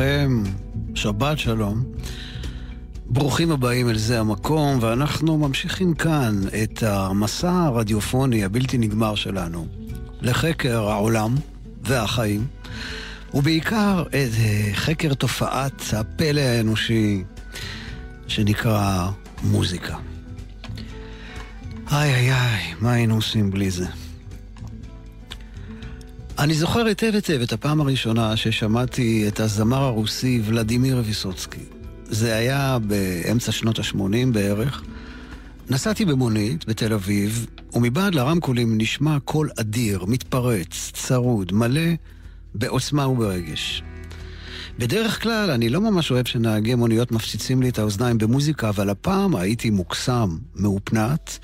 עליכם, שבת שלום. ברוכים הבאים אל זה המקום, ואנחנו ממשיכים כאן את המסע הרדיופוני הבלתי נגמר שלנו לחקר העולם והחיים, ובעיקר את חקר תופעת הפלא האנושי שנקרא מוזיקה. איי איי איי, מה היינו עושים בלי זה? אני זוכר היטב היטב את הפעם הראשונה ששמעתי את הזמר הרוסי ולדימיר ויסוצקי. זה היה באמצע שנות ה-80 בערך. נסעתי במונית בתל אביב, ומבעד לרמקולים נשמע קול אדיר, מתפרץ, צרוד, מלא בעוצמה וברגש. בדרך כלל אני לא ממש אוהב שנהגי מוניות מפציצים לי את האוזניים במוזיקה, אבל הפעם הייתי מוקסם, מאופנת,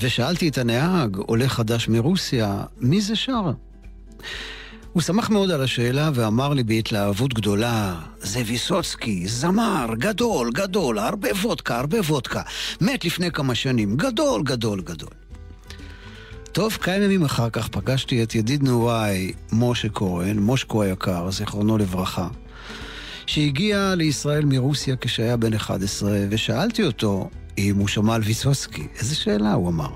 ושאלתי את הנהג, עולה חדש מרוסיה, מי זה שר? הוא שמח מאוד על השאלה ואמר לי בהתלהבות גדולה, זה ויסוצקי, זמר, גדול, גדול, הרבה וודקה, הרבה וודקה. מת לפני כמה שנים, גדול, גדול, גדול. טוב, כמה ימים אחר כך פגשתי את ידיד נעוריי, משה כהן, מושקו היקר, זיכרונו לברכה, שהגיע לישראל מרוסיה כשהיה בן 11, ושאלתי אותו אם הוא שמע על ויסוצקי. איזה שאלה, הוא אמר.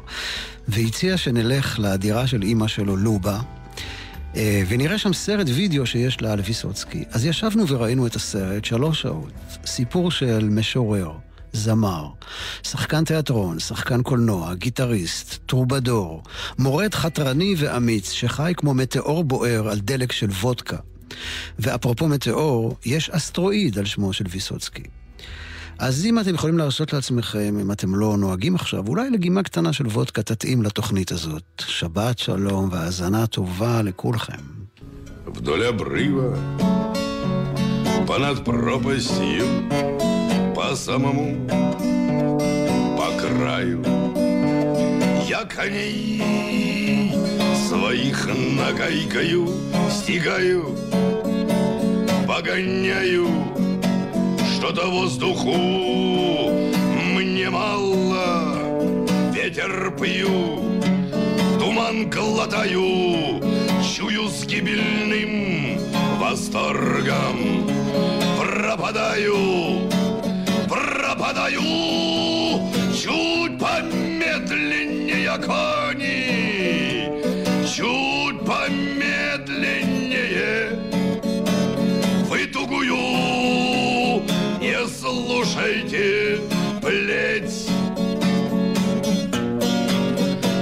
והציע שנלך לדירה של אימא שלו, לובה, ונראה שם סרט וידאו שיש לה על ויסוצקי. אז ישבנו וראינו את הסרט שלוש שעות. סיפור של משורר, זמר, שחקן תיאטרון, שחקן קולנוע, גיטריסט, טרובדור, מורד חתרני ואמיץ שחי כמו מטאור בוער על דלק של וודקה. ואפרופו מטאור, יש אסטרואיד על שמו של ויסוצקי. אז אם אתם יכולים להרשות לעצמכם, אם אתם לא נוהגים עכשיו, אולי לגימה קטנה של וודקה תתאים לתוכנית הזאת. שבת שלום והאזנה טובה לכולכם. Вдоль обрыва, понад пропастью, по самому, по краю, я коней своих нагайкаю, стигаю, погоняю, Что-то воздуху. Мне мало, ветер пью, туман глотаю, чую с гибельным восторгом, пропадаю, пропадаю, чуть помедленнее кони, чуть слушайте плеть.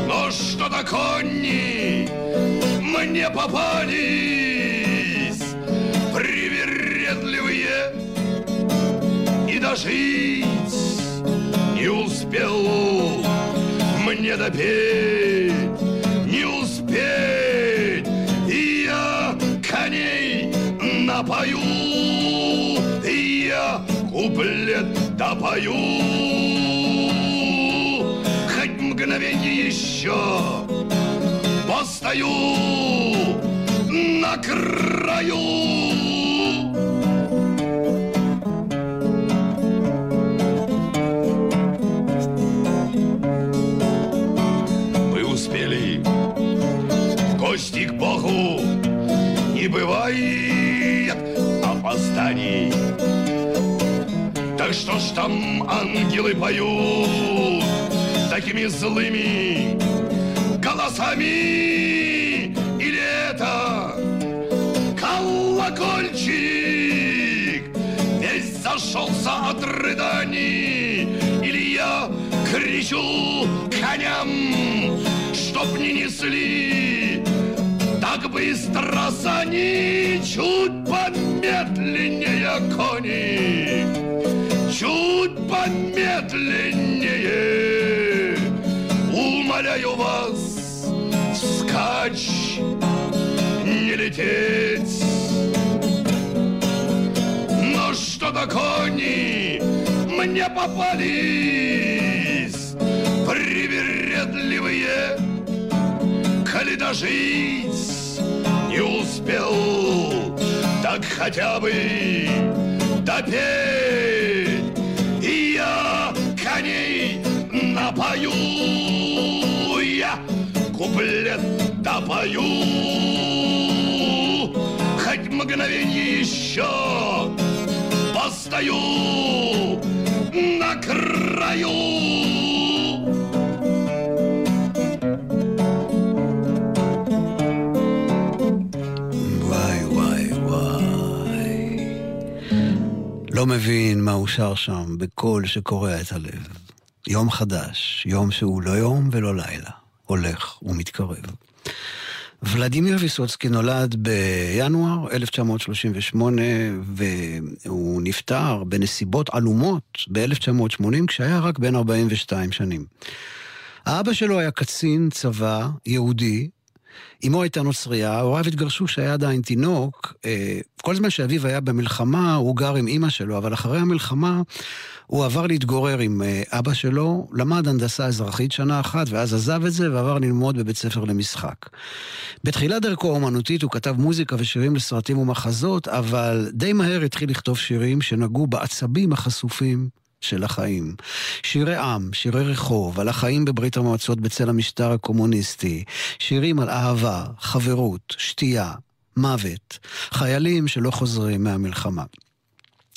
Но что-то конни? Мне попались привередливые и дожить не успел. Мне допеть, не успеть, и я коней напою, куплет допою. Хоть мгновенье еще постою на краю. Мы успели в гости к Богу, не бывает Так что ж там ангелы поют такими злыми голосами? Или это колокольчик весь зашелся от рыданий? Или я кричу коням, чтоб не несли так быстро сани, чуть помедленнее кони чуть помедленнее. умоляю вас, скач не лететь. Но что-то кони мне попались привередливые, коли дожить не успел, так хотя бы допеть. напою, я куплет допою. Хоть мгновенье еще постою на краю. וואי, וואי, וואי. לא מבין מה הוא שר שם בקול שקורע את הלב. יום חדש, יום שהוא לא יום ולא לילה, הולך ומתקרב. ולדימיר ויסוצקי נולד בינואר 1938 והוא נפטר בנסיבות עלומות ב-1980 כשהיה רק בן 42 שנים. האבא שלו היה קצין צבא יהודי, אמו הייתה נוצרייה, הוריו התגרשו כשהיה עדיין תינוק. אה, כל זמן שאביו היה במלחמה, הוא גר עם אימא שלו, אבל אחרי המלחמה הוא עבר להתגורר עם אה, אבא שלו, למד הנדסה אזרחית שנה אחת, ואז עזב את זה ועבר ללמוד בבית ספר למשחק. בתחילת דרכו האומנותית הוא כתב מוזיקה ושירים לסרטים ומחזות, אבל די מהר התחיל לכתוב שירים שנגעו בעצבים החשופים של החיים. שירי עם, שירי רחוב, על החיים בברית המועצות בצל המשטר הקומוניסטי, שירים על אהבה, חברות, שתייה, מוות, חיילים שלא חוזרים מהמלחמה.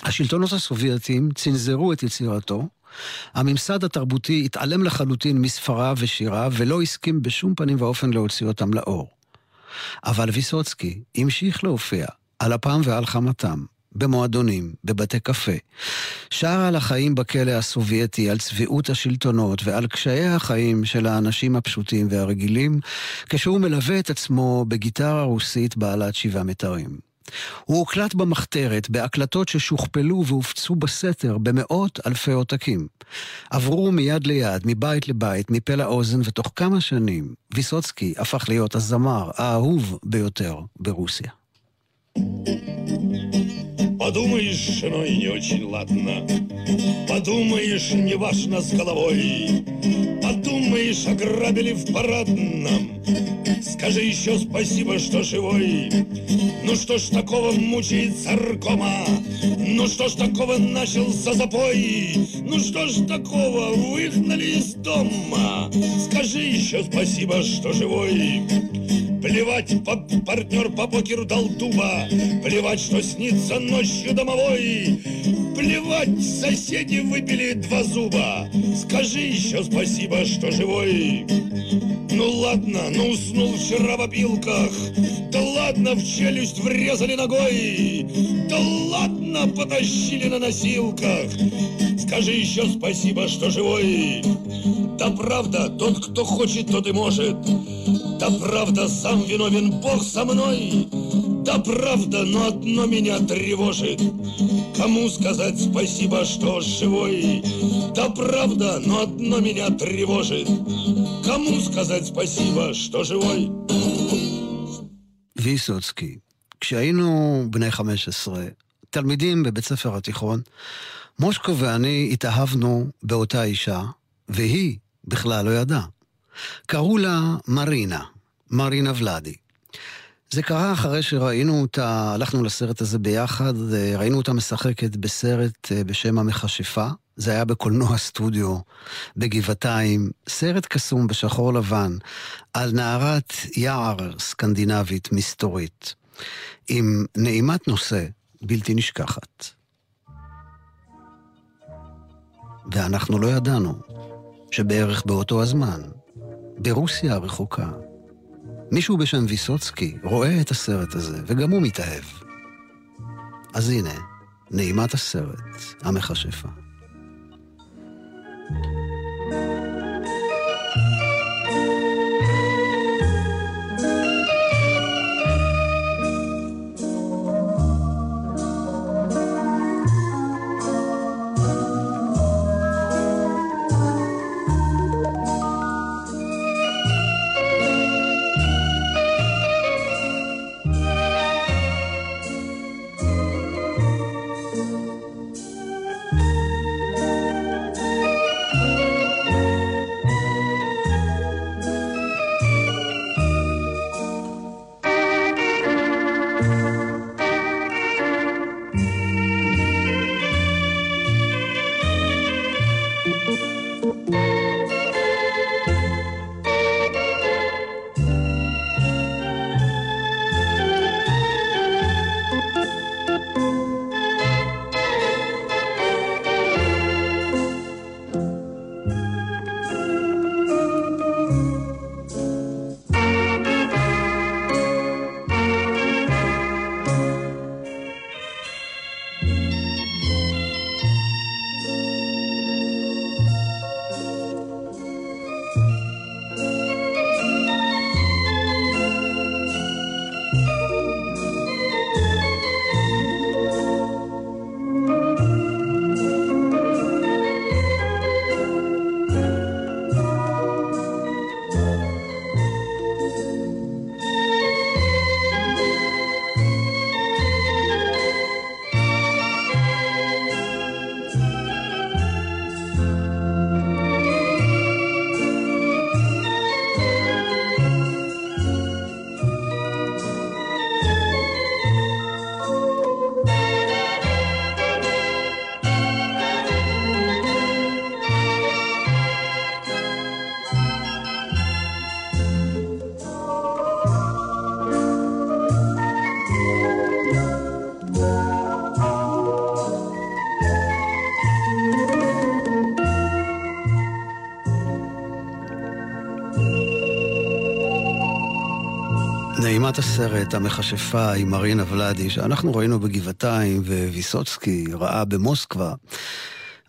השלטונות הסובייטים צנזרו את יצירתו, הממסד התרבותי התעלם לחלוטין מספריו ושיריו ולא הסכים בשום פנים ואופן להוציא אותם לאור. אבל ויסוצקי המשיך להופיע על אפם ועל חמתם, במועדונים, בבתי קפה. שר על החיים בכלא הסובייטי, על צביעות השלטונות ועל קשיי החיים של האנשים הפשוטים והרגילים, כשהוא מלווה את עצמו בגיטרה רוסית בעלת שבעה מיתרים. הוא הוקלט במחתרת בהקלטות ששוכפלו והופצו בסתר במאות אלפי עותקים. עברו מיד ליד, מבית לבית, מפה לאוזן, ותוך כמה שנים ויסוצקי הפך להיות הזמר האהוב ביותר ברוסיה. Подумаешь, женой не очень ладно. Подумаешь, не важно с головой Подумаешь, ограбили в парадном. Скажи еще спасибо, что живой. Ну что ж такого мучает царкома Ну что ж такого начался запой? Ну что ж такого выгнали из дома? Скажи еще спасибо, что живой. Плевать, по партнер по покеру дал дуба. Плевать, что снится ночью домовой. Плевать, соседи выпили два зуба. Скажи еще спасибо, что живой. Ну ладно, ну уснул вчера в опилках. Да ладно, в челюсть врезали ногой. Да ладно, потащили на носилках. Скажи еще спасибо, что живой. Да правда, тот, кто хочет, тот и может. Да правда, сам виновен Бог со мной Да правда, но одно меня тревожит Кому сказать спасибо, что живой Да правда, но одно меня тревожит Кому сказать спасибо, что живой ויסוצקי, כשהיינו בני 15, תלמידים בבית ספר התיכון, מושקו ואני התאהבנו באותה אישה, והיא בכלל לא ידעה. קראו לה מרינה, מרינה ולאדי. זה קרה אחרי שראינו אותה, הלכנו לסרט הזה ביחד, ראינו אותה משחקת בסרט אה, בשם המכשפה. זה היה בקולנוע סטודיו בגבעתיים, סרט קסום בשחור לבן על נערת יער סקנדינבית מסתורית, עם נעימת נושא בלתי נשכחת. ואנחנו לא ידענו שבערך באותו הזמן, ברוסיה הרחוקה, מישהו בשם ויסוצקי רואה את הסרט הזה, וגם הוא מתאהב. אז הנה, נעימת הסרט, המכשפה. נעימת הסרט, המכשפה עם מרינה ולאדי, שאנחנו ראינו בגבעתיים וויסוצקי ראה במוסקבה.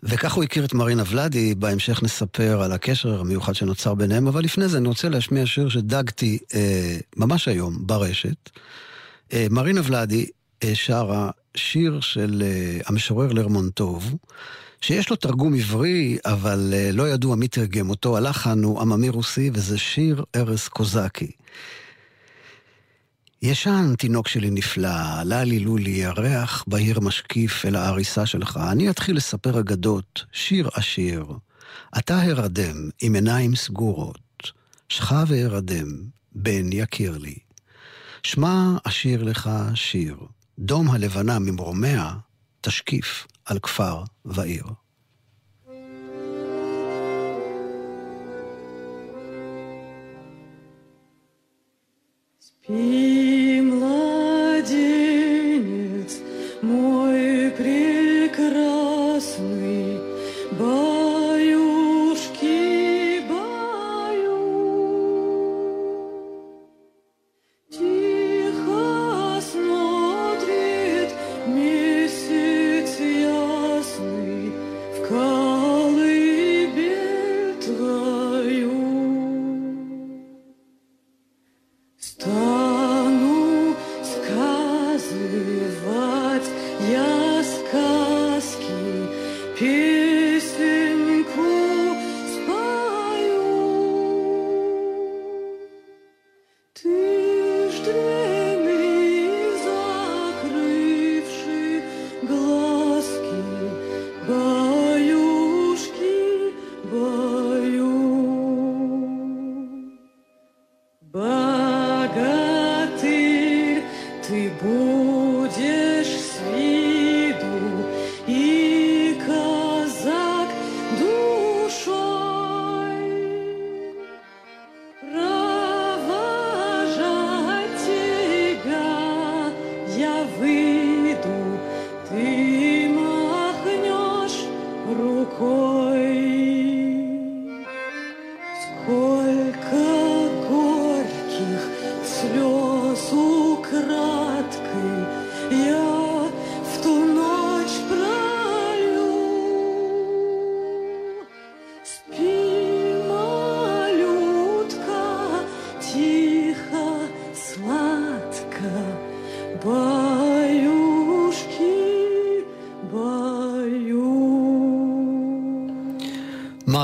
וכך הוא הכיר את מרינה ולאדי, בהמשך נספר על הקשר המיוחד שנוצר ביניהם, אבל לפני זה אני רוצה להשמיע שיר שדגתי אה, ממש היום ברשת. אה, מרינה ולאדי אה, שרה שיר של אה, המשורר לרמונטוב, שיש לו תרגום עברי, אבל אה, לא ידוע מי תרגם אותו, הלחן הוא עממי רוסי, וזה שיר ארז קוזקי. ישן, תינוק שלי נפלא, עלה לי לולי, ירח בהיר משקיף אל העריסה שלך. אני אתחיל לספר אגדות, שיר עשיר. אתה הרדם, עם עיניים סגורות. שכב והרדם, בן יקיר לי. שמע אשיר לך שיר. דום הלבנה ממרומיה, תשקיף על כפר ועיר. Peace.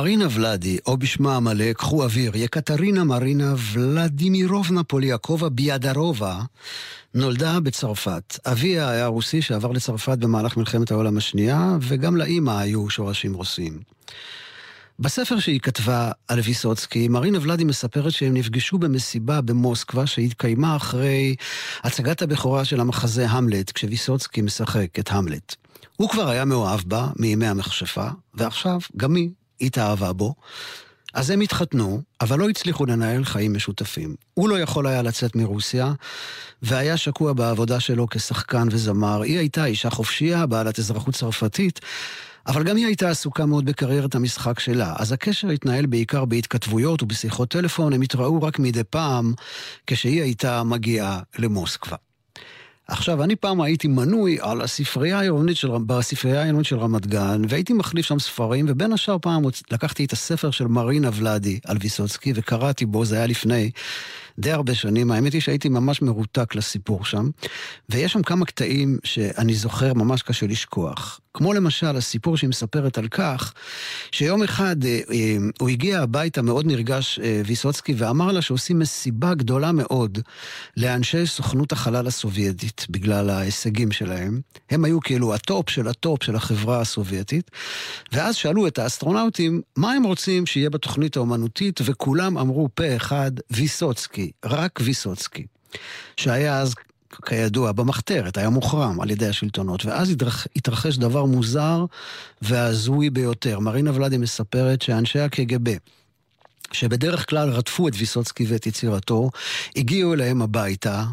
מרינה ולאדי, או בשמה המלא, קחו אוויר, יקטרינה מרינה ולדימירובנה פוליאקובה ביאדרובה, נולדה בצרפת. אביה היה רוסי שעבר לצרפת במהלך מלחמת העולם השנייה, וגם לאימא היו שורשים רוסיים. בספר שהיא כתבה על ויסוצקי, מרינה ולאדי מספרת שהם נפגשו במסיבה במוסקבה שהתקיימה אחרי הצגת הבכורה של המחזה המלט, כשוויסוצקי משחק את המלט. הוא כבר היה מאוהב בה מימי המכשפה, ועכשיו גם היא התאהבה בו. אז הם התחתנו, אבל לא הצליחו לנהל חיים משותפים. הוא לא יכול היה לצאת מרוסיה, והיה שקוע בעבודה שלו כשחקן וזמר. היא הייתה אישה חופשייה, בעלת אזרחות צרפתית, אבל גם היא הייתה עסוקה מאוד בקריירת המשחק שלה. אז הקשר התנהל בעיקר בהתכתבויות ובשיחות טלפון, הם התראו רק מדי פעם כשהיא הייתה מגיעה למוסקבה. עכשיו, אני פעם הייתי מנוי על הספרייה העירונית של, של רמת גן, והייתי מחליף שם ספרים, ובין השאר פעם לקחתי את הספר של מרינה ולאדי על ויסוצקי, וקראתי בו, זה היה לפני די הרבה שנים. האמת היא שהייתי ממש מרותק לסיפור שם, ויש שם כמה קטעים שאני זוכר ממש קשה לשכוח. כמו למשל הסיפור שהיא מספרת על כך, שיום אחד אה, אה, הוא הגיע הביתה מאוד נרגש, אה, ויסוצקי, ואמר לה שעושים מסיבה גדולה מאוד לאנשי סוכנות החלל הסובייטית, בגלל ההישגים שלהם. הם היו כאילו הטופ של הטופ של החברה הסובייטית, ואז שאלו את האסטרונאוטים מה הם רוצים שיהיה בתוכנית האומנותית, וכולם אמרו פה אחד, ויסוצקי, רק ויסוצקי. שהיה אז כידוע, במחתרת, היה מוחרם על ידי השלטונות, ואז התרחש דבר מוזר והזוי ביותר. מרינה ולאדי מספרת שאנשי הקג"ב, שבדרך כלל רדפו את ויסוצקי ואת יצירתו, הגיעו אליהם הביתה,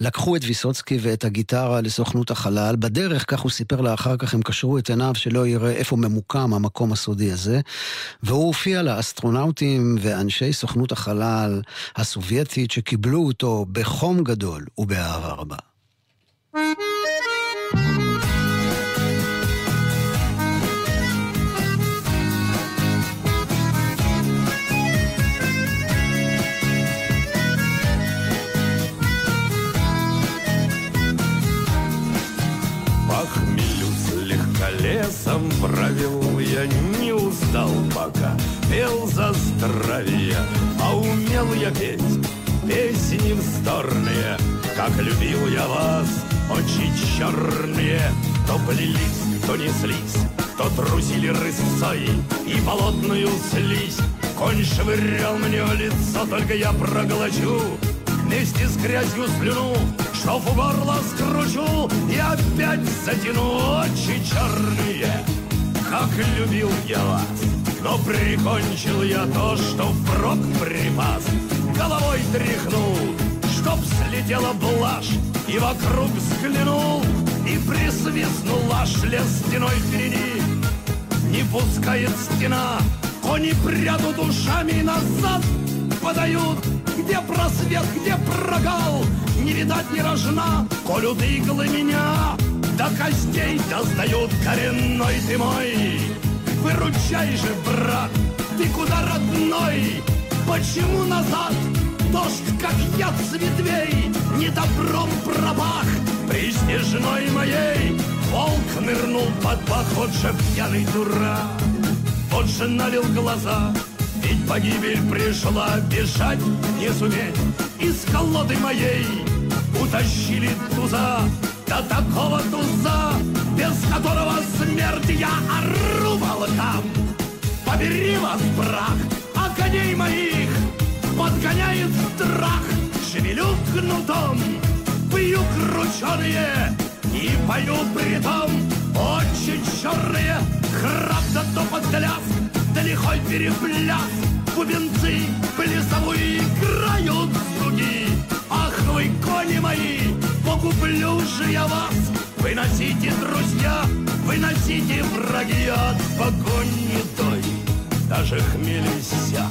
לקחו את ויסוצקי ואת הגיטרה לסוכנות החלל, בדרך, כך הוא סיפר לה אחר כך, הם קשרו את עיניו שלא יראה איפה ממוקם המקום הסודי הזה, והוא הופיע לאסטרונאוטים ואנשי סוכנות החלל הסובייטית שקיבלו אותו בחום גדול ובאהבה רבה. Лесом провел я, не устал пока, пел за здравие, а умел я петь песни вздорные, как любил я вас, очи черные, то плелись, то неслись, то трусили рысцой и болотную слизь. Конь швырял мне в лицо, только я проглочу вместе с грязью слюну, что в горло скручу и опять затяну очи черные, как любил я вас. Но прикончил я то, что впрок припас, головой тряхнул, чтоб слетела блажь, и вокруг взглянул, и присвистнул аж лес стеной впереди. Не пускает стена, кони прядут ушами назад, подают, где просвет, где прогал, не видать ни рожна, коль иглы меня до костей достают коренной ты мой. Выручай же, брат, ты куда родной? Почему назад? Дождь, как яд с ветвей, не добром пропах. При моей волк нырнул под поход же пьяный дурак. Вот же налил глаза, ведь погибель пришла, бежать не суметь Из колоды моей утащили туза До такого туза, без которого смерть я ору волкам. Побери вас, брах, а коней моих подгоняет страх. Шевелю кнутом, пью крученые и пою притом. Очень черные Храп да топот ляск да лихой перепляс Бубенцы плясовые играют дуги Ах вы, кони мои, покуплю же я вас. Выносите, друзья, выносите враги от погони той. Даже хмель иссяк,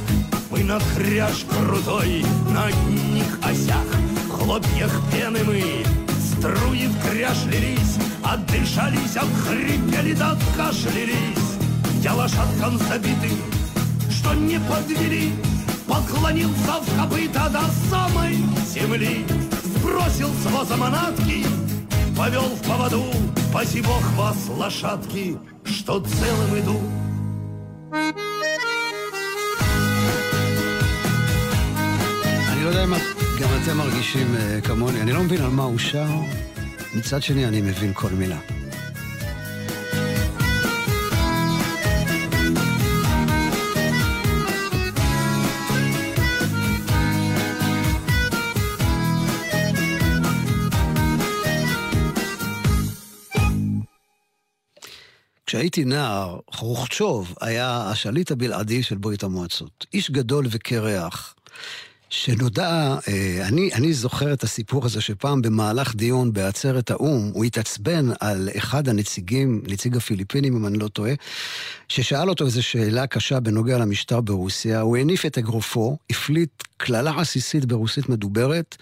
мы на кряж крутой На одних осях, хлопьях пены мы Струи в кряж лились, отдышались, обхрипели да откашлялись я лошадкам забитым, что не подвели, Поклонился в копыта до самой земли, Сбросил с воза манатки, повел в поводу, Паси бог вас, лошадки, что целым иду. אני לא יודע אם גם אתם מרגישים כמוני, אני לא מבין על מה הוא שר, מצד שני אני מבין כל מילה. כשהייתי נער, חרוכצ'וב היה השליט הבלעדי של ברית המועצות. איש גדול וקרח. שנודע, אה, אני, אני זוכר את הסיפור הזה שפעם במהלך דיון בעצרת האו"ם, הוא התעצבן על אחד הנציגים, נציג הפיליפינים אם אני לא טועה, ששאל אותו איזו שאלה קשה בנוגע למשטר ברוסיה, הוא הניף את אגרופו, הפליט קללה עסיסית ברוסית מדוברת,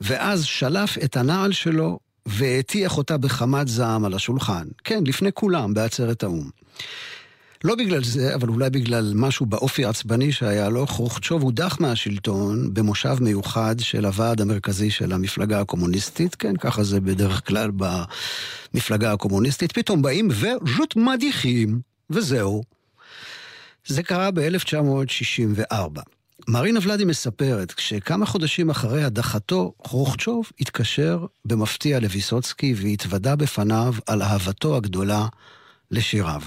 ואז שלף את הנעל שלו והטיח אותה בחמת זעם על השולחן. כן, לפני כולם, בעצרת האו"ם. לא בגלל זה, אבל אולי בגלל משהו באופי העצבני שהיה לו, חרוכצ'וב הודח מהשלטון במושב מיוחד של הוועד המרכזי של המפלגה הקומוניסטית, כן, ככה זה בדרך כלל במפלגה הקומוניסטית, פתאום באים וז'וט מדיחים, וזהו. זה קרה ב-1964. מרינה ולאדי מספרת, כשכמה חודשים אחרי הדחתו, חרוכצ'וב התקשר במפתיע לוויסוצקי והתוודה בפניו על אהבתו הגדולה לשיריו.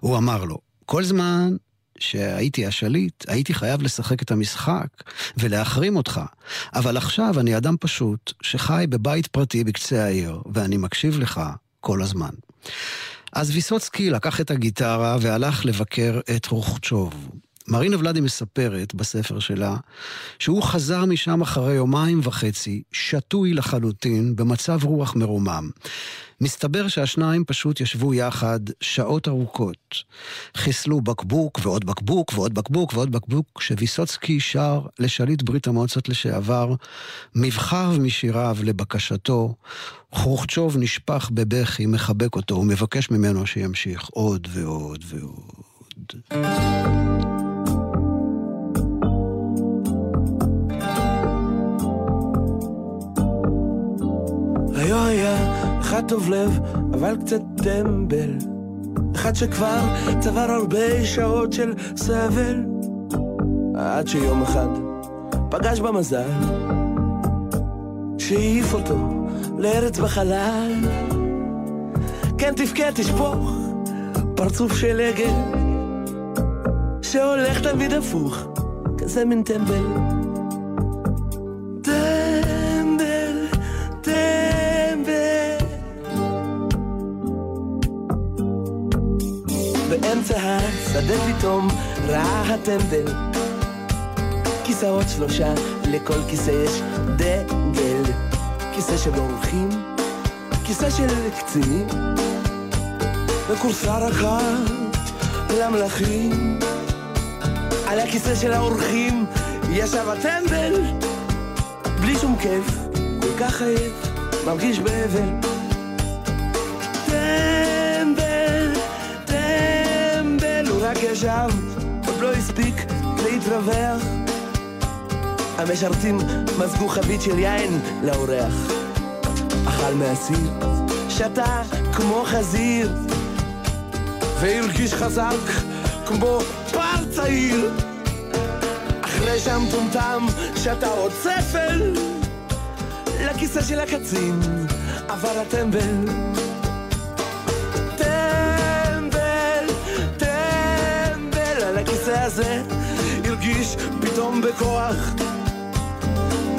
הוא אמר לו, כל זמן שהייתי השליט, הייתי חייב לשחק את המשחק ולהחרים אותך. אבל עכשיו אני אדם פשוט שחי בבית פרטי בקצה העיר, ואני מקשיב לך כל הזמן. אז ויסוצקי לקח את הגיטרה והלך לבקר את רוחצ'וב. מרינה ולאדי מספרת בספר שלה שהוא חזר משם אחרי יומיים וחצי, שתוי לחלוטין, במצב רוח מרומם. מסתבר שהשניים פשוט ישבו יחד שעות ארוכות. חיסלו בקבוק ועוד בקבוק ועוד בקבוק ועוד בקבוק, כשוויסוצקי שר לשליט ברית המועצות לשעבר, מבחר משיריו לבקשתו, חרוכצ'וב נשפך בבכי, מחבק אותו ומבקש ממנו שימשיך עוד ועוד ועוד. היה היה אחד טוב לב, אבל קצת טמבל. אחד שכבר צבר הרבה שעות של סבל. עד שיום אחד פגש במזל, שהעיף אותו לארץ בחלל. כן תבכה תשפוך, פרצוף של עגל, שהולך תמיד הפוך, כזה מין. טמבל, באמצע השדה פתאום ראה הטמבל כיסאות שלושה, לכל כיסא יש דגל. כיסא של אורחים, כיסא של קצינים. וכורסה אחת למלכים. על הכיסא של האורחים ישב הטמבל בלי שום כיף, כל כך עייף, מרגיש באבל להתרווח. המשרתים מזגו חבית של יין לאורח. אכל מהסיר, שתה כמו חזיר, והרגיש חזק כמו פר צעיר. אחרי שהמטומטם שתה עוד ספל, לכיסא של הקצין עבר הטמבל. טמבל, טמבל, על הכיסא הזה הרגיש פתאום בכוח.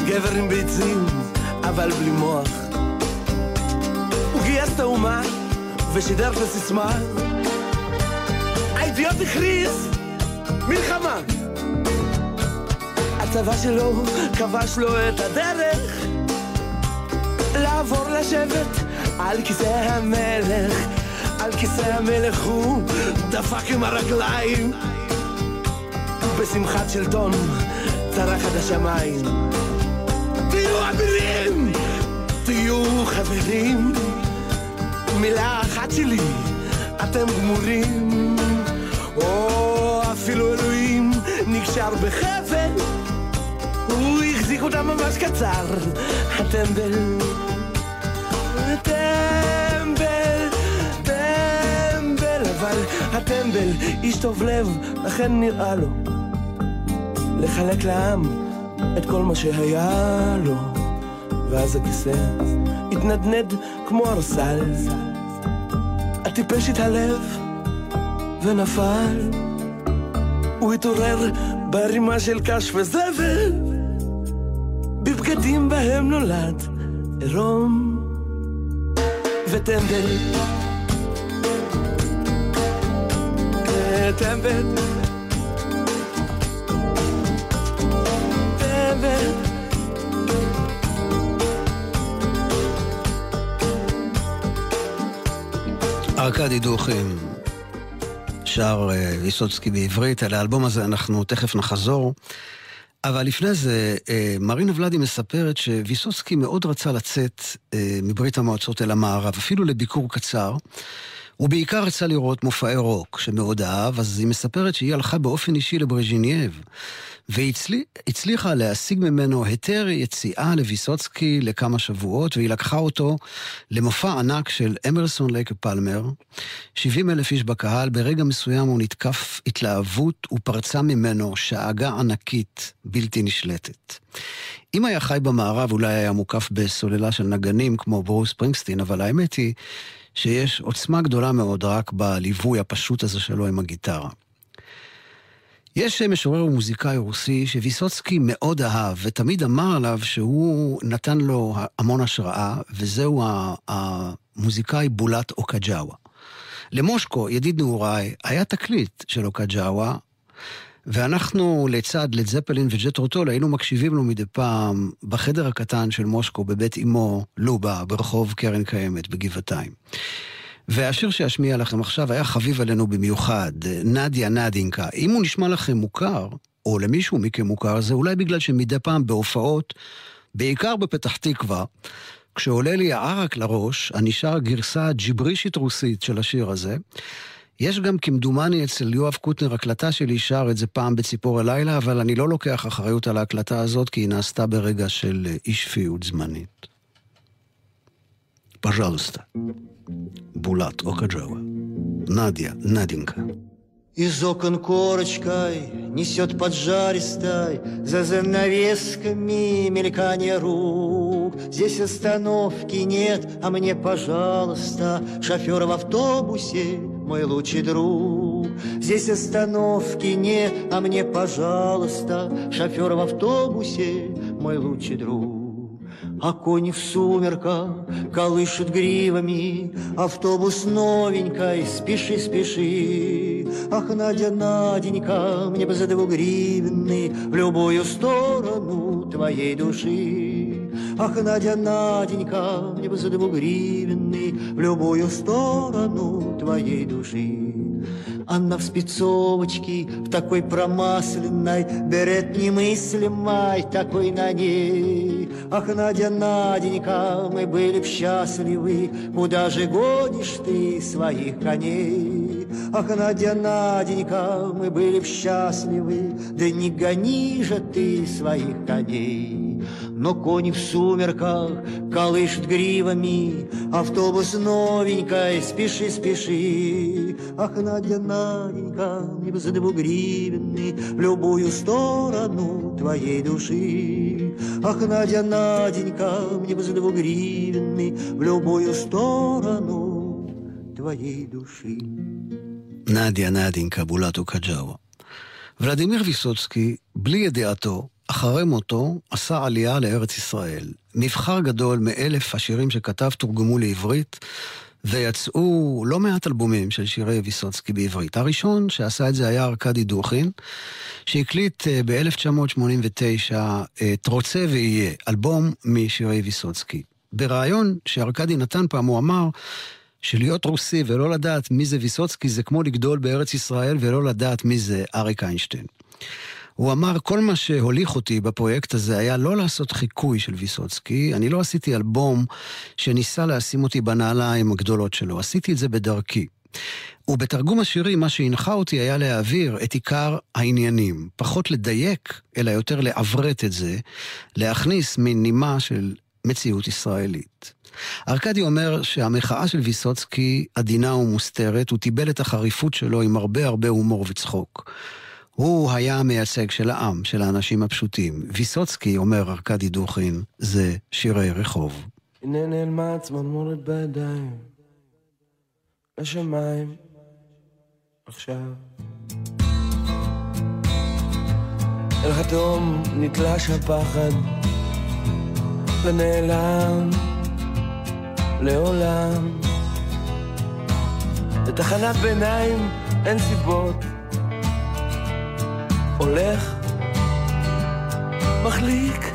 גבר עם ביצים, אבל בלי מוח. הוא גייס את האומה ושידר את הסיסמה. האידיוט הכריז מלחמה. הצבא שלו כבש לו את הדרך לעבור לשבת על כיסא המלך. על כיסא המלך הוא דפק עם הרגליים. בשמחת שלטון צרח עד השמיים. תהיו אבירים, תהיו חברים. מילה אחת שלי, אתם גמורים. או אפילו אלוהים נקשר בחבל, הוא החזיק אותם ממש קצר, הטמבל. טמבל, טמבל, אבל הטמבל איש טוב לב, לכן נראה לו לחלק לעם את כל מה שהיה לו. ואז הכיסא התנדנד כמו ארסל. הטיפש התעלב ונפל. הוא התעורר בערימה של קש וזבל, בבגדים בהם נולד עירום וטמבל. טמבל, טמבל. טמבל. ארכדי דוכין שר אה, ויסוצקי בעברית, על האלבום הזה אנחנו תכף נחזור. אבל לפני זה, אה, מרינה ולאדי מספרת שוויסוצקי מאוד רצה לצאת אה, מברית המועצות אל המערב, אפילו לביקור קצר. הוא בעיקר רצה לראות מופעי רוק שמאוד אהב, אז היא מספרת שהיא הלכה באופן אישי לברז'ינייב, והצליחה להשיג ממנו היתר יציאה לוויסוצקי לכמה שבועות, והיא לקחה אותו למופע ענק של אמרסון לייקה פלמר, 70 אלף איש בקהל, ברגע מסוים הוא נתקף התלהבות ופרצה ממנו שאגה ענקית בלתי נשלטת. אם היה חי במערב אולי היה מוקף בסוללה של נגנים כמו ברוס פרינגסטין, אבל האמת היא שיש עוצמה גדולה מאוד רק בליווי הפשוט הזה שלו עם הגיטרה. יש משורר ומוזיקאי רוסי שוויסוצקי מאוד אהב, ותמיד אמר עליו שהוא נתן לו המון השראה, וזהו המוזיקאי בולט אוקג'אווה. למושקו, ידיד נעוריי, היה תקליט של אוקג'אווה, ואנחנו לצד לד זפלין וג'ט רוטול היינו מקשיבים לו מדי פעם בחדר הקטן של מושקו בבית אמו, לובה, ברחוב קרן קיימת בגבעתיים. והשיר שאשמיע לכם עכשיו היה חביב עלינו במיוחד, נדיה נדינקה. אם הוא נשמע לכם מוכר, או למישהו מכם מוכר, זה אולי בגלל שמדי פעם בהופעות, בעיקר בפתח תקווה, כשעולה לי הערק לראש, אני שר גרסה ג'יברישית רוסית של השיר הזה. יש גם כמדומני אצל יואב קוטנר הקלטה שלי, שר את זה פעם בציפור הלילה, אבל אני לא לוקח אחריות על ההקלטה הזאת, כי היא נעשתה ברגע של אי שפיות זמנית. пожалуйста. Булат Окаджава. Надя, Наденька. Из окон корочкой несет поджаристой За занавесками мелькание рук Здесь остановки нет, а мне, пожалуйста Шофер в автобусе, мой лучший друг Здесь остановки нет, а мне, пожалуйста Шофер в автобусе, мой лучший друг а кони в сумерках колышут гривами, Автобус новенькой, спеши, спеши. Ах, Надя, Наденька, мне бы за двугривенный В любую сторону твоей души. Ах, Надя, Наденька, мне бы за двугривенный В любую сторону твоей души. Она в спецовочке, в такой промасленной, Берет немыслимой такой на ней. Ах, Надя, Наденька, мы были б счастливы, Куда же гонишь ты своих коней? Ах, Надя, Наденька, мы были б счастливы, Да не гони же ты своих коней. Но кони в сумерках колышут гривами, Автобус новенькой, спеши, спеши. Ах, Надя, Наденька, мне бы за двугривенный В любую сторону твоей души. Ах, Надя, Наденька, мне бы за двугривенный В любую сторону твоей души. נדיה נדינקה בולטו קג'אווה. ולדימיר ויסוצקי, בלי ידיעתו, אחרי מותו, עשה עלייה לארץ ישראל. מבחר גדול מאלף השירים שכתב תורגמו לעברית, ויצאו לא מעט אלבומים של שירי ויסוצקי בעברית. הראשון שעשה את זה היה ארכדי דוכין, שהקליט ב-1989 את רוצה ויהיה, אלבום משירי ויסוצקי. בריאיון שארכדי נתן פעם הוא אמר שלהיות רוסי ולא לדעת מי זה ויסוצקי זה כמו לגדול בארץ ישראל ולא לדעת מי זה אריק איינשטיין. הוא אמר, כל מה שהוליך אותי בפרויקט הזה היה לא לעשות חיקוי של ויסוצקי, אני לא עשיתי אלבום שניסה לשים אותי בנעליים הגדולות שלו, עשיתי את זה בדרכי. ובתרגום השירי, מה שהנחה אותי היה להעביר את עיקר העניינים. פחות לדייק, אלא יותר לעברת את זה, להכניס מין נימה של מציאות ישראלית. ארכדי אומר שהמחאה של ויסוצקי עדינה ומוסתרת, הוא טיבל את החריפות שלו עם הרבה הרבה הומור וצחוק. הוא היה המייצג של העם, של האנשים הפשוטים. ויסוצקי, אומר ארכדי דוכין, זה שירי רחוב. הנה נעלמה צמרמורת בידיים, לשמיים, עכשיו. אל התהום נתלש הפחד, ונעלם לעולם. לתחנת ביניים אין סיבות, הולך, מחליק,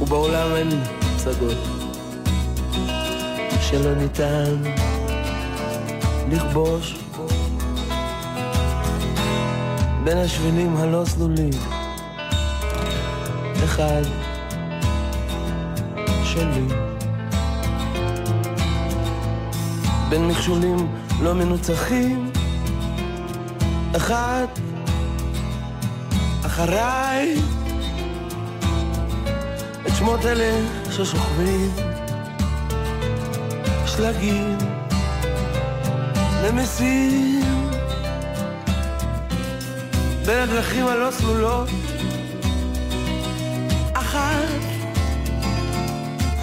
ובעולם אין פסגות שלא ניתן לכבוש. בין השבילים הלא סלולים אחד שלי. בין מכשולים לא מנוצחים אחד אחריי. את שמות אלה ששוכבים שלגים נמסים בין הדרכים הלא סלולות אחת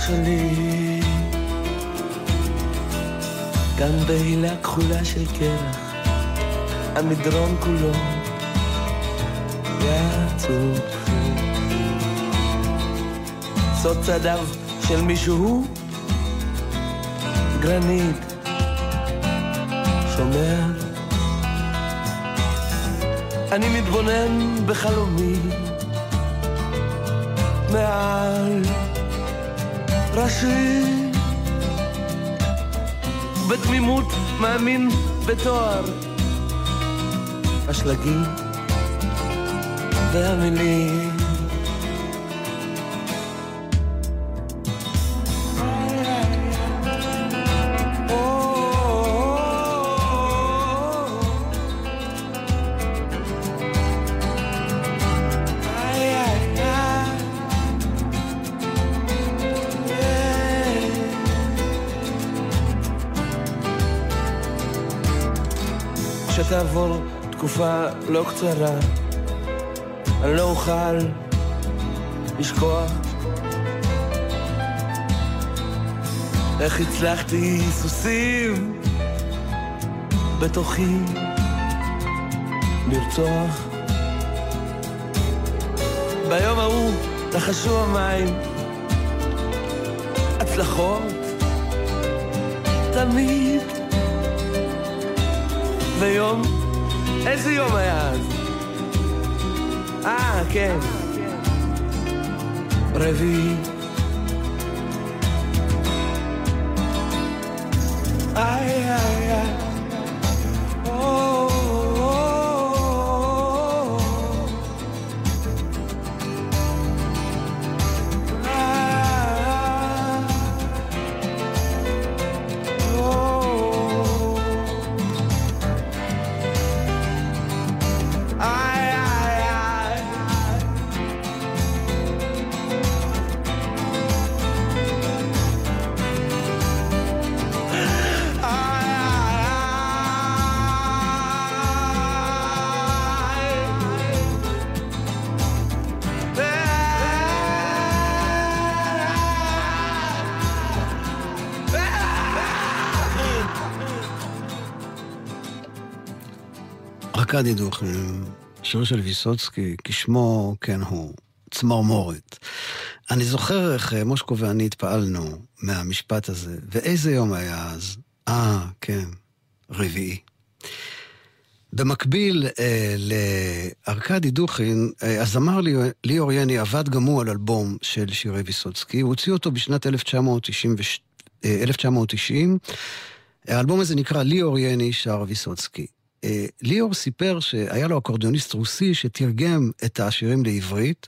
שלי. כאן בהילה כחולה של קרח המדרון כולו יעצוב סוד צדיו של מישהו גרנית שומע אני מתבונן בחלומי מעל ראשי. בתמימות מאמין בתואר השלגים והמילים שתעבור תקופה לא קצרה, אני לא אוכל לשכוח איך הצלחתי סוסים בתוכי לרצוח. ביום ההוא לחשו המים, הצלחות תמיד. ויום, איזה יום היה אז? אה, כן. רביעי. איי, איי, איי. ארכדי דוכין, שיר של ויסוצקי, כשמו כן הוא, צמרמורת. אני זוכר איך אה, מושקו ואני התפעלנו מהמשפט הזה, ואיזה יום היה אז? אה, כן, רביעי. במקביל אה, לארכדי דוכין, אה, הזמר לי- ליאור יני עבד גם הוא על אלבום של שירי ויסוצקי, הוא הוציא אותו בשנת 1990, אה, 1990. האלבום הזה נקרא ליאור יני שר ויסוצקי. אה, ליאור סיפר שהיה לו אקורדיוניסט רוסי שתרגם את השירים לעברית,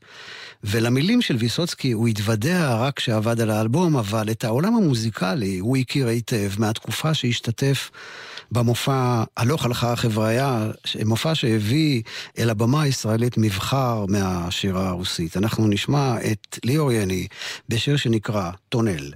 ולמילים של ויסוצקי הוא התוודע רק כשעבד על האלבום, אבל את העולם המוזיקלי הוא הכיר היטב מהתקופה שהשתתף במופע הלוך הלכה החבריה, מופע שהביא אל הבמה הישראלית מבחר מהשירה הרוסית. אנחנו נשמע את ליאור יני בשיר שנקרא טונל.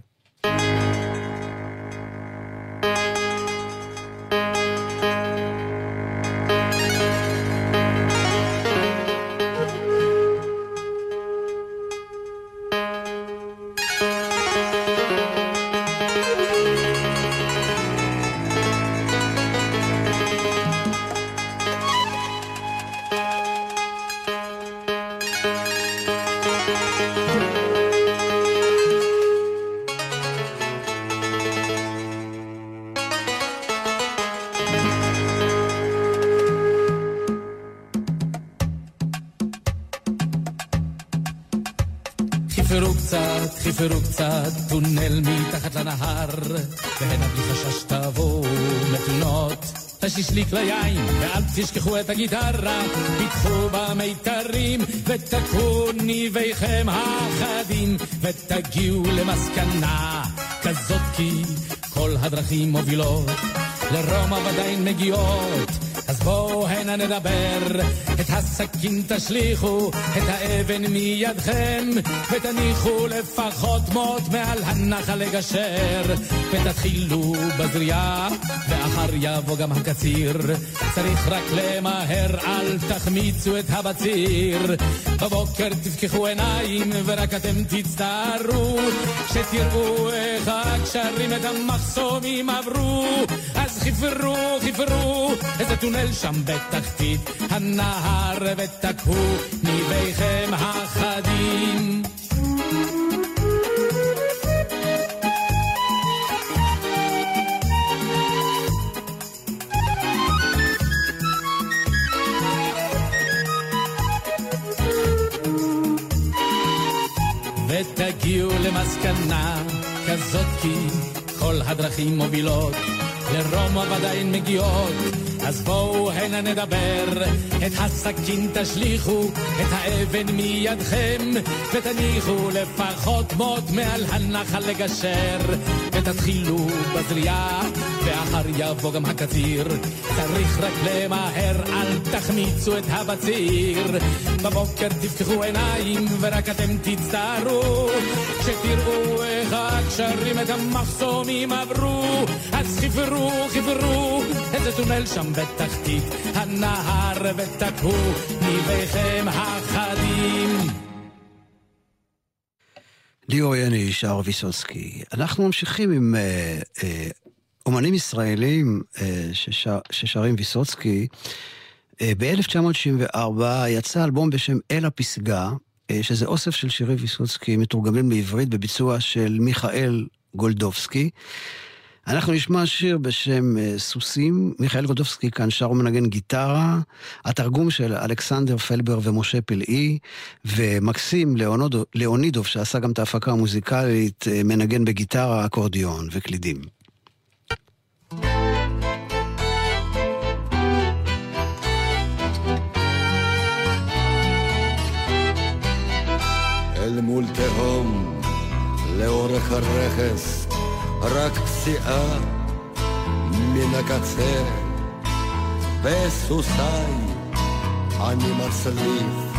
חיפרו קצת, חיפרו קצת, טונל מתחת לנהר, והנה בלי חשש תבואו מתונות. תשליק ליין, ואל תשכחו את הגיטרה, פיתחו במיתרים, ותקעו ניביכם החדים, ותגיעו למסקנה כזאת כי כל הדרכים מובילות, לרומא ודאי מגיעות. אז בואו הנה נדבר, את הסכין תשליכו, את האבן מידכם, ותניחו לפחות מות מעל הנחל לגשר, ותתחילו בזריעה, ואחר יבוא גם הקציר. צריך רק למהר, אל תחמיצו את הבציר. בבוקר תפקחו עיניים, ורק אתם תצטערו, שתראו איך הקשרים את המחסומים עברו. אז חיפרו, חיפרו, איזה טונל שם בתחתית הנהר, ותקעו ניביכם החדים. ותגיעו למסקנה כזאת כי כל הדרכים מובילות לרומא ודאי מגיעות אז בואו הנה נדבר. את הסכין תשליכו את האבן מידכם ותניחו לפחות מות מעל הנחל לגשר. ותתחילו בזריעה ואחר יבוא גם הקציר. צריך רק למהר אל תחמיצו את הבציר. בבוקר תפקחו עיניים ורק אתם תצטערו. כשתראו איך הקשרים את המחסומים עברו אז חיפרו חיפרו איזה טונל שם בתחתית הנהר ותקעו ניביכם החדים ליאור יני, שער ויסוצקי. אנחנו ממשיכים עם אה, אה, אומנים ישראלים אה, ששר, ששרים ויסוצקי. אה, ב-1964 יצא אלבום בשם אל הפסגה, שזה אוסף של שירי ויסוצקי מתורגמים לעברית בביצוע של מיכאל גולדובסקי. אנחנו נשמע שיר בשם אה, סוסים, מיכאל גולדובסקי כאן שר ומנגן גיטרה, התרגום של אלכסנדר פלבר ומשה פלאי, ומקסים לאונודו, לאונידוב, שעשה גם את ההפקה המוזיקלית, אה, מנגן בגיטרה, אקורדיון וקלידים. אל מול תהום, לאורך הרכס, רק פסיעה מן הקצה. בסוסיי אני מצליף,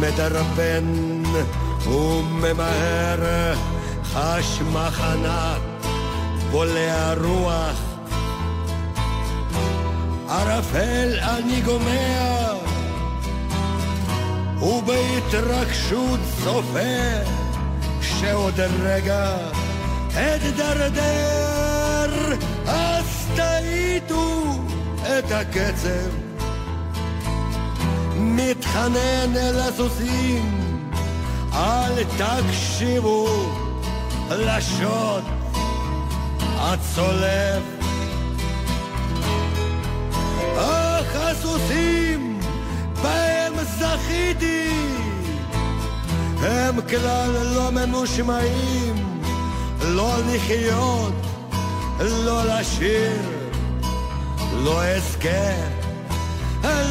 מדרבן וממהר, חש מחנת בולע רוח. ערפל אני גומע ובהתרגשות צופה שעוד רגע אתדרדר, אז תאיטו את הקצב. מתחנן אל הסוסים, אל תקשיבו לשוט הצולב. אך הסוסים בהם זכיתי, הם כלל לא ממושמעים, לא לחיות, לא לשיר, לא אזכה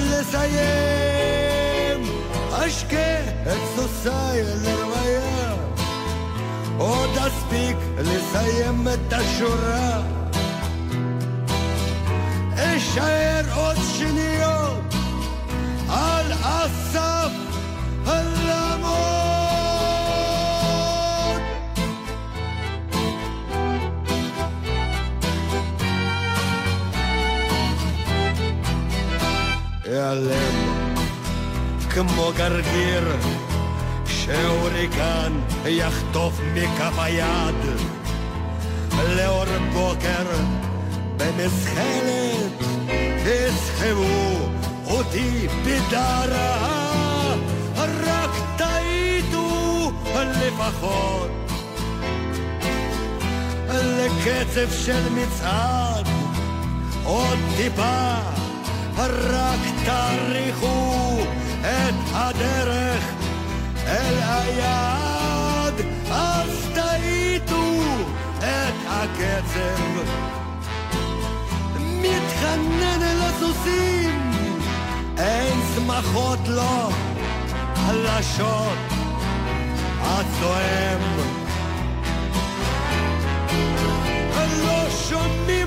לסיים, אשקה את סוסיי לרוויה, עוד אספיק לסיים את השורה. אשאר עוד שניות על אסף הלמות. איעלם כמו גרגיר שהוריקן יחטוף מכף היד. לאור בוקר במזחלת תסחבו אותי בדרה. רק תעידו לפחות לקצב של מצעד עוד טיפה רק תאריכו את הדרך אל היעד, אז תאיטו את הקצב. מתחנן אל הסוסים, אין שמחות לו, הלשות, הצועם. לא שומעים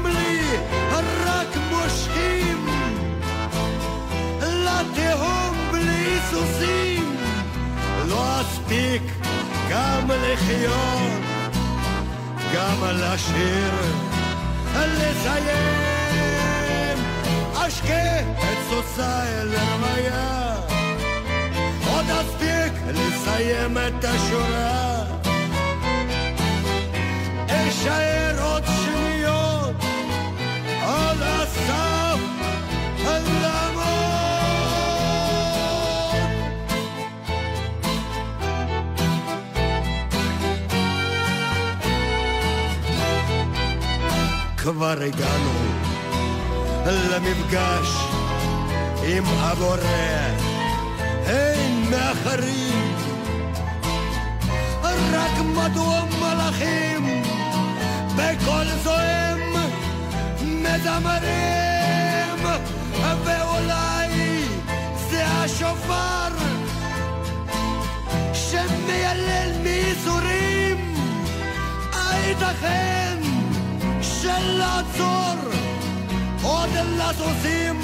סוסים. לא אספיק גם לחיות, גם לשיר, לסיים. אשקה את סוסי אל הרמיה, עוד אספיק לסיים את השורה. אשאר כבר הגענו למפגש עם הבורא, אין מאחרים, רק מדוע מלאכים בקול זועם מזמרים, ואולי זה השופר שמיילל מייסורים, הייתכן שלעצור עוד לסוסים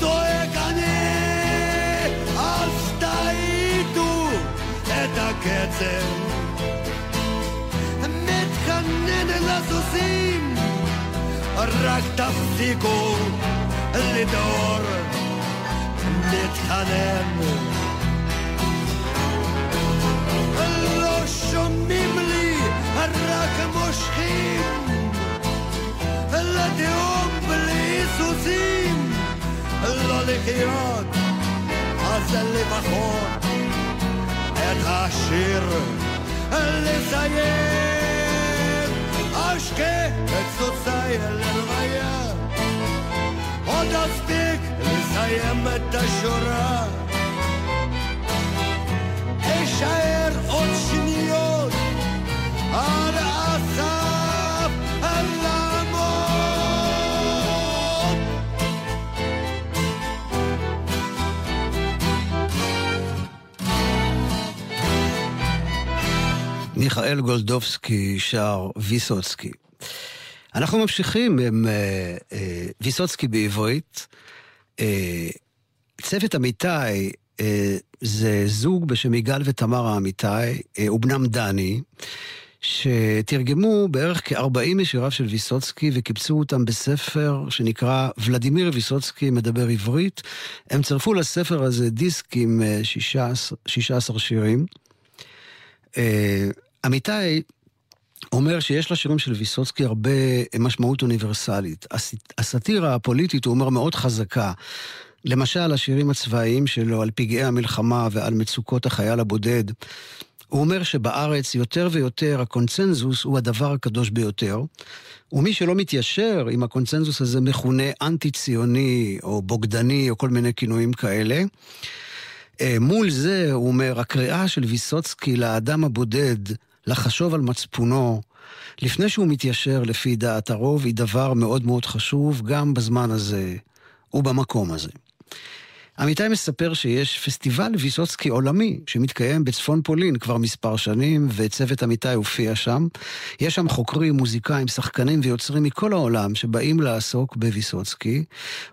זועק אני, אז תעידו את הקצב. מתחנן אל הסוסים, רק תפסיקו לדור, מתחנן. לא שומעים לי, רק מושכים לתהום בלי סוסים, לא לחיות, אז לפחות את השיר לסיים. אשקה את סוסי אל הלוויה, עוד אספיק לסיים את השורה. אשאר עוד שניות מיכאל גולדובסקי שר ויסוצקי. אנחנו ממשיכים עם אה, אה, ויסוצקי בעברית. אה, צוות אמיתי אה, זה זוג בשם יגאל ותמרה אמיתי אה, ובנם דני, שתרגמו בערך כ-40 משיריו של ויסוצקי וקיבצו אותם בספר שנקרא ולדימיר ויסוצקי מדבר עברית. הם צרפו לספר הזה דיסק עם אה, 16, 16 שירים. אה, אמיתי אומר שיש לשירים של ויסוצקי הרבה משמעות אוניברסלית. הס- הסאטירה הפוליטית, הוא אומר, מאוד חזקה. למשל, השירים הצבאיים שלו על פגעי המלחמה ועל מצוקות החייל הבודד. הוא אומר שבארץ יותר ויותר הקונצנזוס הוא הדבר הקדוש ביותר, ומי שלא מתיישר עם הקונצנזוס הזה מכונה אנטי-ציוני או בוגדני או כל מיני כינויים כאלה. אה, מול זה, הוא אומר, הקריאה של ויסוצקי לאדם הבודד לחשוב על מצפונו, לפני שהוא מתיישר לפי דעת הרוב, היא דבר מאוד מאוד חשוב גם בזמן הזה ובמקום הזה. עמיתי מספר שיש פסטיבל ויסוצקי עולמי שמתקיים בצפון פולין כבר מספר שנים, וצוות עמיתי הופיע שם. יש שם חוקרים, מוזיקאים, שחקנים ויוצרים מכל העולם שבאים לעסוק בוויסוצקי,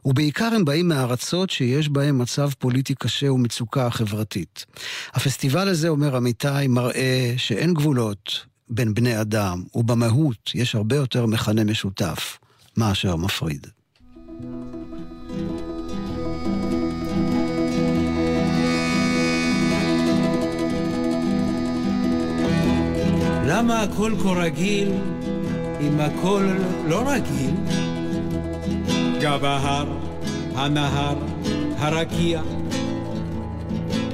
ובעיקר הם באים מארצות שיש בהם מצב פוליטי קשה ומצוקה חברתית. הפסטיבל הזה, אומר עמיתי, מראה שאין גבולות בין בני אדם, ובמהות יש הרבה יותר מכנה משותף מאשר מפריד. למה הכל כה רגיל, אם הכל לא רגיל? גב ההר, הנהר, הרקיע,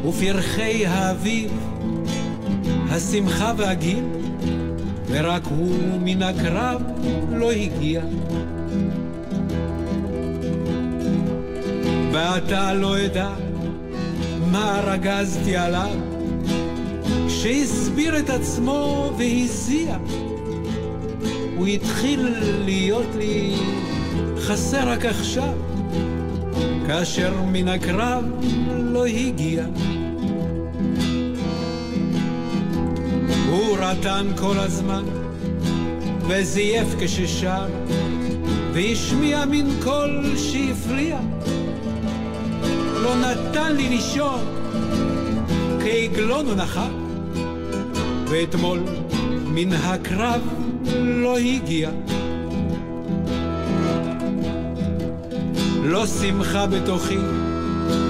ופרחי האביב, השמחה והגיל, ורק הוא מן הקרב לא הגיע. ועתה לא אדע מה רגזתי עליו, שהסביר את עצמו והזיע. הוא התחיל להיות לי חסר רק עכשיו, כאשר מן הקרב לא הגיע. הוא רטן כל הזמן, וזייף כששר, והשמיע מין קול שהפריע. לא נתן לי לישון, כעגלון הוא נחה, ואתמול מן הקרב לא הגיע. לא שמחה בתוכי,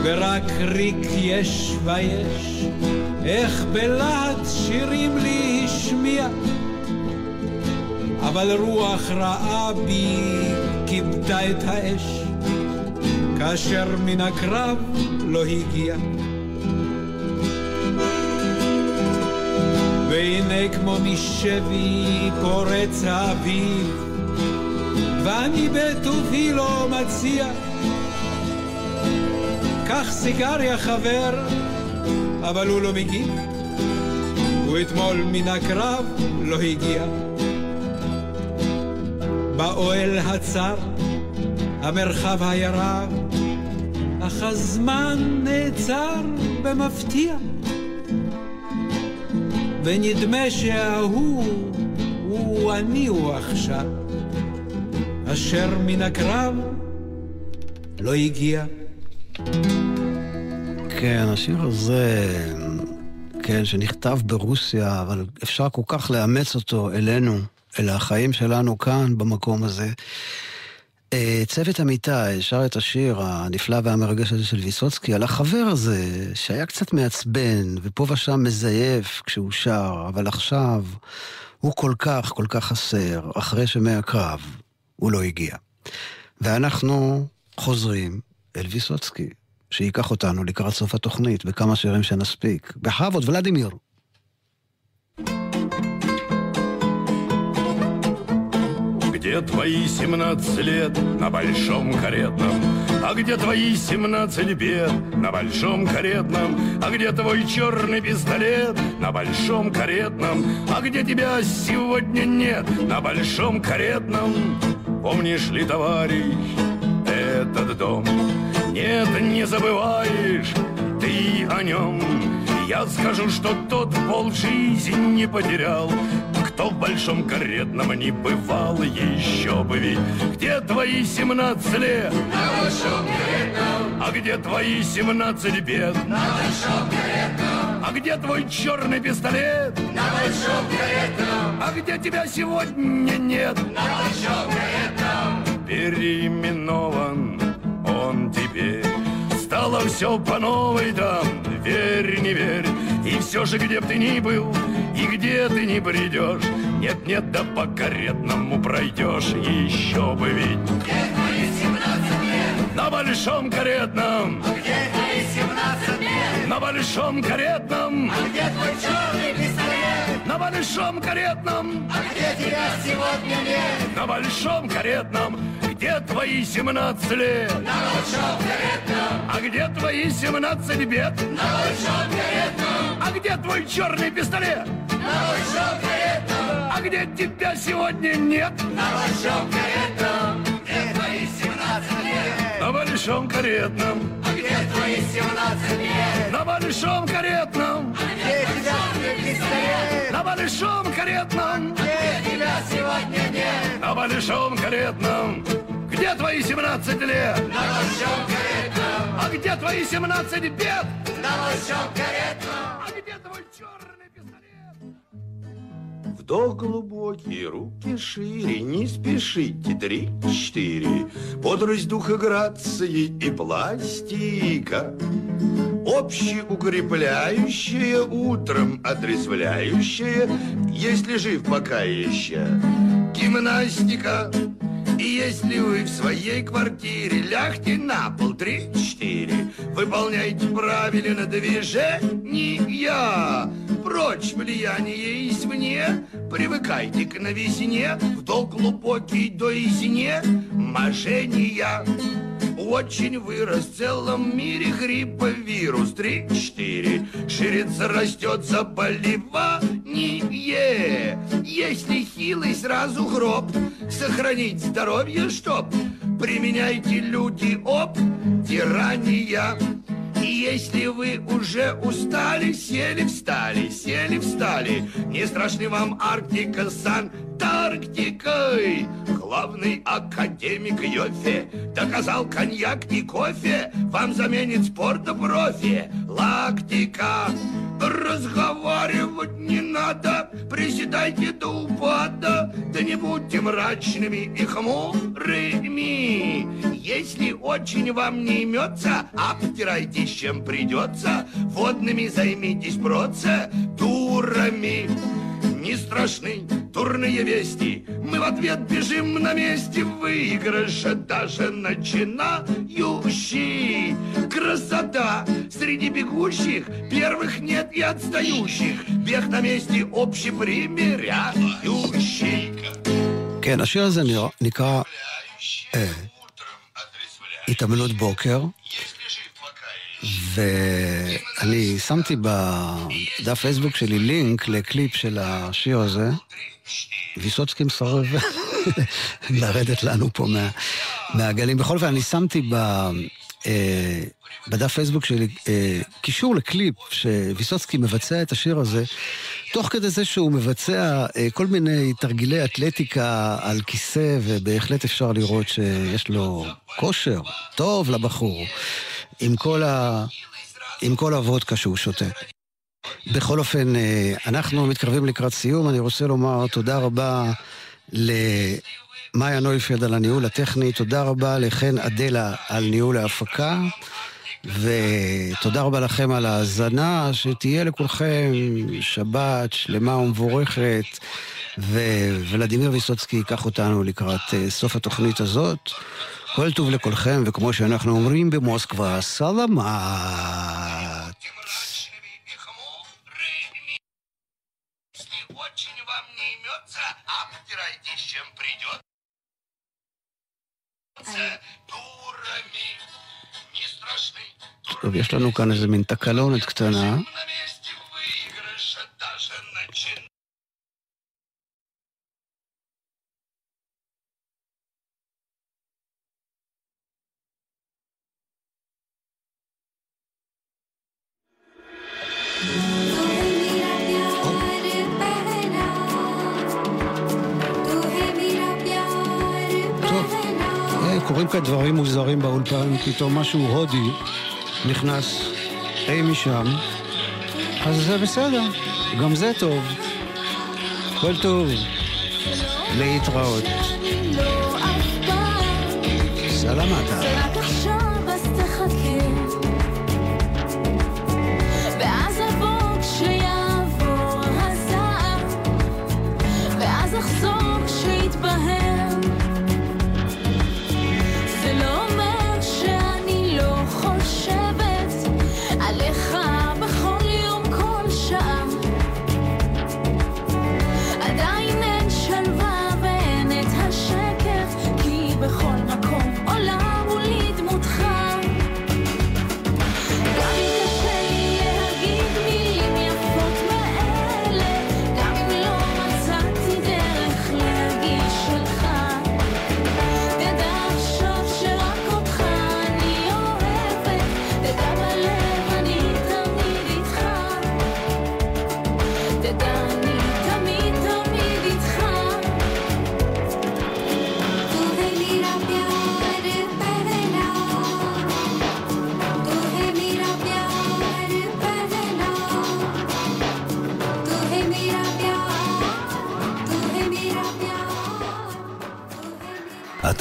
ורק ריק יש ויש, איך בלהט שירים לי השמיע. אבל רוח רעה בי כיבתה את האש, כאשר מן הקרב לא הגיע. והנה כמו משבי פורץ האביב, ואני בטובי לא מציע. קח סיגריה חבר, אבל הוא לא מגיע. הוא אתמול מן הקרב לא הגיע. באוהל הצר, המרחב היה רב, אך הזמן נעצר במפתיע. ונדמה שההוא הוא אני הוא עכשיו, אשר מן הקרב לא הגיע. כן, השיר הזה, כן, שנכתב ברוסיה, אבל אפשר כל כך לאמץ אותו אלינו, אל החיים שלנו כאן, במקום הזה. אה, צוות אמיתי שר את השיר הנפלא והמרגש הזה של ויסוצקי על החבר הזה, שהיה קצת מעצבן, ופה ושם מזייף כשהוא שר, אבל עכשיו הוא כל כך, כל כך חסר, אחרי שמהקרב הוא לא הגיע. ואנחנו חוזרים אל ויסוצקי, שייקח אותנו לקראת סוף התוכנית בכמה שירים שנספיק. בכבוד, ולדימיר. Где твои семнадцать лет на большом каретном? А где твои семнадцать бед на большом каретном? А где твой черный пистолет на большом каретном? А где тебя сегодня нет на большом каретном? Помнишь ли, товарищ, этот дом? Нет, не забываешь ты о нем. Я скажу, что тот пол жизни не потерял, кто в большом каретном не бывал еще бы ведь. Где твои семнадцать лет? На большом каретном. А где твои семнадцать бед? На большом каретном. А где твой черный пистолет? На большом каретном. А где тебя сегодня нет? На большом каретном. Переименован он теперь. Стало все по новой там, верь, не верь. И все же, где б ты ни был, и где ты не придешь, Нет-нет, да по каретному пройдешь, еще бы ведь. Где твои семнадцать лет? На большом каретном, А где твои семнадцать лет? на большом каретном, А где твой черный пистолет? на большом каретном, А где тебя сегодня нет? на большом каретном, где твои семнадцать лет? На большом каретном. А где твои семнадцать бед? На большом каретном. А где твой черный пистолет? На большом каретном. А где тебя сегодня нет? На большом каретном. Где твои семнадцать лет? На большом каретном, А где твои семнадцать лет? на большом каретном, Где тебя пистолет? на большом каретном, Где тебя сегодня нет? на большом каретном. Где твои семнадцать лет? На большом каретном. А где твои семнадцать бед? На большом каретном. А где твой черный пистолет? Вдох глубокий, руки шире, не спешите, три-четыре. Бодрость духа грации и пластика. Общеукрепляющая, утром отрезвляющая, если жив пока еще. Гимнастика. И если вы в своей квартире лягте на пол три-четыре, выполняйте правильно движения, прочь влияние извне, привыкайте к новизне, вдох глубокий до изне, мошения. Очень вырос В целом мире грипповирус Три-четыре. Ширится, растет заболевание. Если хилый, сразу гроб. Сохранить здоровье, чтоб. Применяйте люди об тирания и если вы уже устали, сели, встали, сели, встали, не страшны вам Арктика с Антарктикой. Главный академик Йофе доказал коньяк и кофе вам заменит спорта профи. Лактика. Разговаривать не надо, приседайте до упада, да не будьте мрачными и хмурыми. Если очень вам не имется, обтирайтесь чем придется, водными займитесь процедурами. Не страшны турные вести, мы в ответ бежим на месте выигрыша, даже начинающий. Красота! Среди бегущих первых нет и отстающих. Бег на месте общепримиряющий. כן, השיר הזה נקרא אה, התעמלות בוקר, ואני שמתי בדף פייסבוק שלי לינק לקליפ של השיר הזה. ויסוצקי מסרב לרדת לנו פה מה, מהגלים. בכל אופן, אני שמתי ב... אה, בדף פייסבוק שלי אה, קישור לקליפ שוויסוצקי מבצע את השיר הזה, תוך כדי זה שהוא מבצע אה, כל מיני תרגילי אתלטיקה על כיסא, ובהחלט אפשר לראות שיש לו כושר טוב לבחור, עם כל, ה... עם כל הוודקה שהוא שותה. בכל אופן, אה, אנחנו מתקרבים לקראת סיום. אני רוצה לומר תודה רבה למאיה נויפלד על הניהול הטכני, תודה רבה לחן אדלה על ניהול ההפקה, ותודה רבה לכם על ההאזנה, שתהיה לכולכם שבת שלמה ומבורכת, וולדימיר ויסוצקי ייקח אותנו לקראת אה, סוף התוכנית הזאת. כל טוב לכולכם, וכמו שאנחנו אומרים במוסקבה, סלמת. Wieštanų kā nezamin tā kalonēt, ka tā nav. Yeah. קורים כאן דברים מוזרים באולפן, פתאום משהו הודי נכנס אי משם, אז זה בסדר, גם זה טוב. כל טוב, להתראות. סלמתה.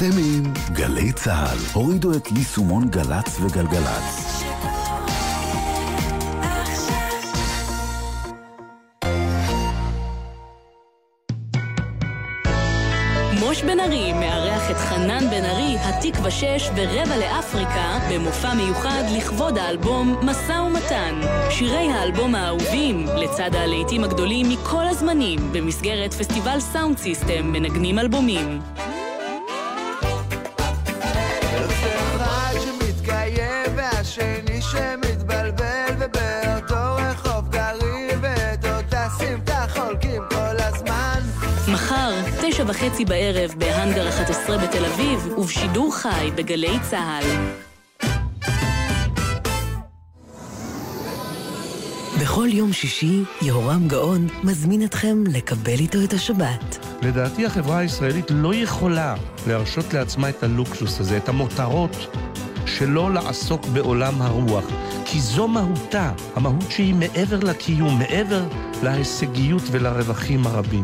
אתם עם גלי צה"ל. הורידו את יישומון גל"צ וגלגלצ. מוש בן ארי מארח את חנן בן ארי, התקווה 6 ורבע לאפריקה במופע מיוחד לכבוד האלבום משא ומתן. שירי האלבום האהובים, לצד הלהיטים הגדולים מכל הזמנים, במסגרת פסטיבל סאונד סיסטם מנגנים אלבומים. וחצי בערב, בהאנגר 11 בתל אביב, ובשידור חי בגלי צה"ל. בכל יום שישי, יהורם גאון מזמין אתכם לקבל איתו את השבת. לדעתי החברה הישראלית לא יכולה להרשות לעצמה את הלוקסוס הזה, את המותרות שלא לעסוק בעולם הרוח. כי זו מהותה, המהות שהיא מעבר לקיום, מעבר להישגיות ולרווחים הרבים.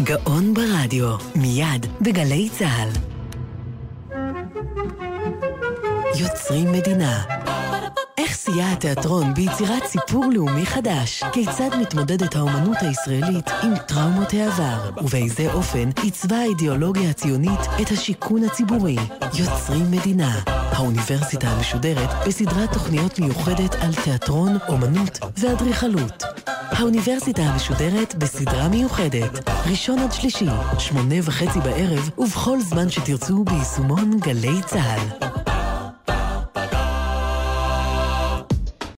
גאון ברדיו, מיד בגלי צה"ל. יוצרים מדינה. סייע התיאטרון ביצירת סיפור לאומי חדש? כיצד מתמודדת האומנות הישראלית עם טראומות העבר? ובאיזה אופן עיצבה האידיאולוגיה הציונית את השיכון הציבורי? יוצרים מדינה. האוניברסיטה המשודרת בסדרת תוכניות מיוחדת על תיאטרון, אומנות ואדריכלות. האוניברסיטה המשודרת בסדרה מיוחדת, ראשון עד שלישי, שמונה וחצי בערב, ובכל זמן שתרצו ביישומון גלי צה"ל.